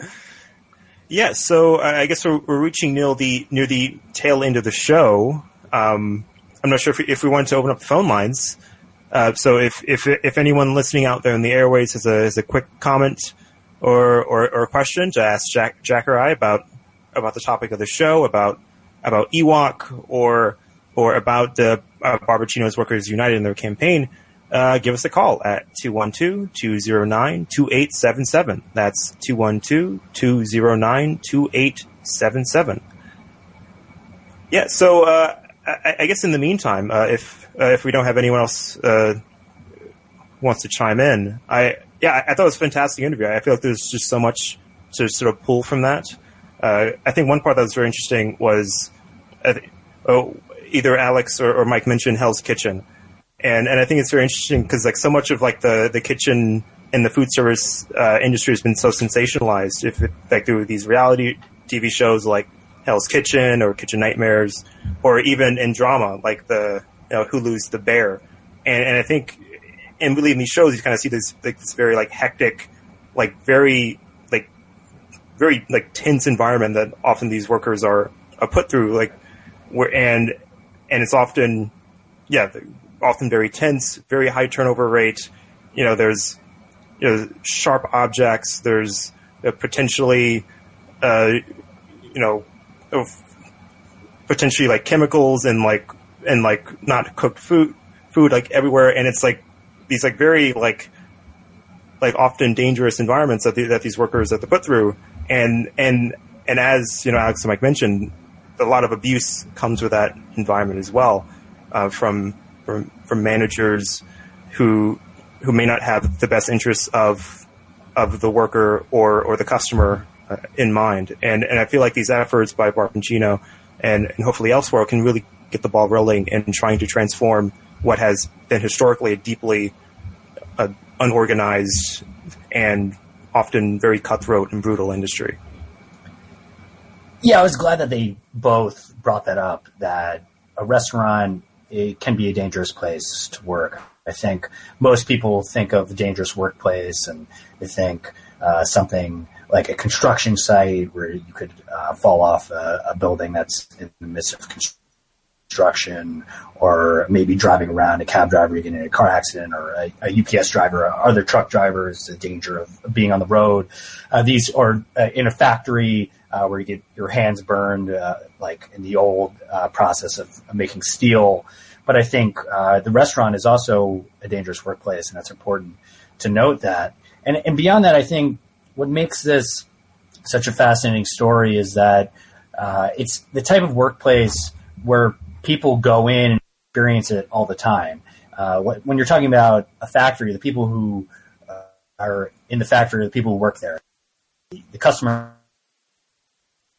Speaker 2: yeah, so uh, I guess we're, we're, reaching near the near the tail end of the show. Um, I'm not sure if we, if we wanted to open up the phone lines. Uh, so if, if if anyone listening out there in the airways has a has a quick comment or, or, or a question to ask Jack, Jack or I about about the topic of the show, about about EWOC, or or about the uh, Barboncinos Workers United in their campaign, uh, give us a call at 212-209-2877. That's 212-209-2877. Yeah, so uh, I, I, guess in the meantime, uh, if uh, if we don't have anyone else uh, wants to chime in, I yeah, I, thought it was a fantastic interview. I feel like there's just so much to sort of pull from that. Uh, I think one part that was very interesting was oh, either Alex or, or Mike mentioned Hell's Kitchen and and I think it's very interesting because like so much of like the the kitchen and the food service uh, industry has been so sensationalized. If like through these reality TV shows like Hell's Kitchen or Kitchen Nightmares, or even in drama like the you know Hulu's The Bear, and and I think in really in these shows you kind of see this like this very like hectic, like very like very like tense environment that often these workers are, are put through like where and and it's often yeah often very tense, very high turnover rate. You know, there's you know sharp objects. There's uh, potentially uh, you know potentially like chemicals and like and like not cooked food food like everywhere, and it's like these like very like like often dangerous environments that the, that these workers have to put through, and and and as you know, Alex and Mike mentioned, a lot of abuse comes with that environment as well, uh, from from from managers who who may not have the best interests of of the worker or or the customer uh, in mind. And and I feel like these efforts by Barboncino and, and hopefully elsewhere can really get the ball rolling in trying to transform what has been historically a deeply uh, unorganized and often very cutthroat and brutal industry.
Speaker 3: Yeah, I was glad that they both brought that up. That a restaurant it can be a dangerous place to work. I think most people think of a dangerous workplace and they think uh, something like a construction site where you could uh, fall off a, a, building that's in the midst of construction, or maybe driving around a cab driver, you get in a car accident, or a, a UPS driver, other truck drivers, the danger of being on the road. Uh, these, or uh, in a factory, uh, where you get your hands burned, uh, like in the old uh, process of, making steel. But I think uh, the restaurant is also a dangerous workplace, and that's important to note that. And, and beyond that, I think what makes this such a fascinating story is that it's the type of workplace where people go in and experience it all the time. Uh, when you're talking about a factory, the people who are in the factory, the people who work there, the customers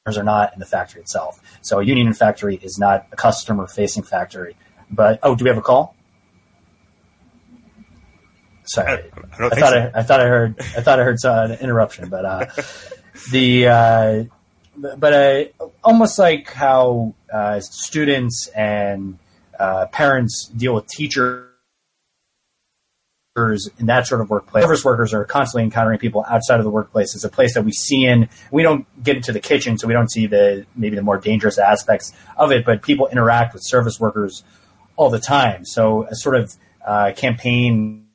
Speaker 3: are not in the factory itself. So a union factory is not a customer facing factory. But oh, do we have a call? Sorry, I, I, I thought so. I, I, thought I heard I thought I heard an interruption, but uh, the uh, but almost like how uh, students and uh, parents deal with teachers in that sort of workplace. Service workers are constantly encountering people outside of the workplace. It's a place that we see in. We don't get into the kitchen, so we don't see the maybe the more dangerous aspects of it. But people interact with service workers all the time. So a sort of uh, campaign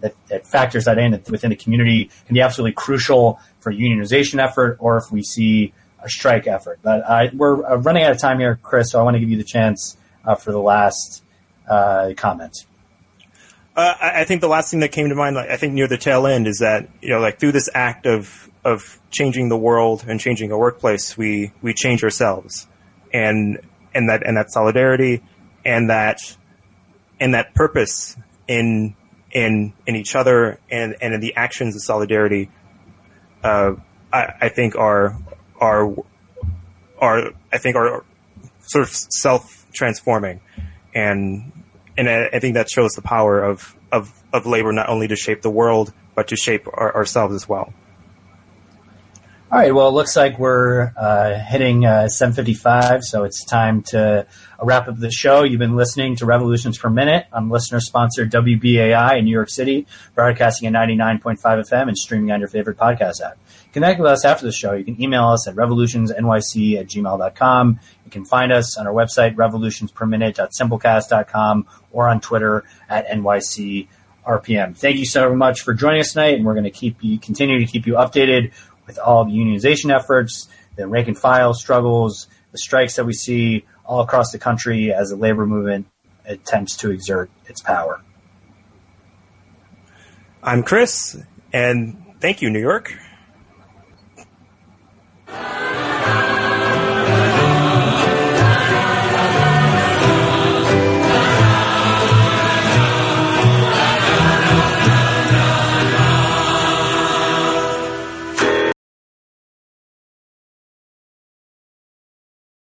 Speaker 3: that, that, factors that in within the community can be absolutely crucial for unionization effort, or if we see a strike effort. But we're uh, running out of time here, Chris. So I want to give you the chance uh, for the last uh, comments?
Speaker 2: Uh, I think the last thing that came to mind, I think near the tail end, is that you know, like through this act of of changing the world and changing a workplace, we we change ourselves, and and that and that solidarity, and that and that purpose in in in each other and and in the actions of solidarity, uh, I, I think are are are I think are sort of self transforming, and and I, I, think that shows the power of, of, of labor not only to shape the world, but to shape our, ourselves as well.
Speaker 3: All right. Well, it looks like we're uh, hitting uh, 7:55, so it's time to wrap up the show. You've been listening to Revolutions Per Minute on listener-sponsored WBAI in New York City, broadcasting at 99.5 FM and streaming on your favorite podcast app. Connect with us after the show. You can email us at revolutionsnyc at gmail.com. You can find us on our website, revolutionsperminute.simplecast.com, or on Twitter at nycrpm. Thank you so much for joining us tonight, and we're going to keep you continue to keep you updated with all the unionization efforts, the rank and file struggles, the strikes that we see all across the country as the labor movement attempts to exert its power.
Speaker 2: I'm Chris, and thank you, New York.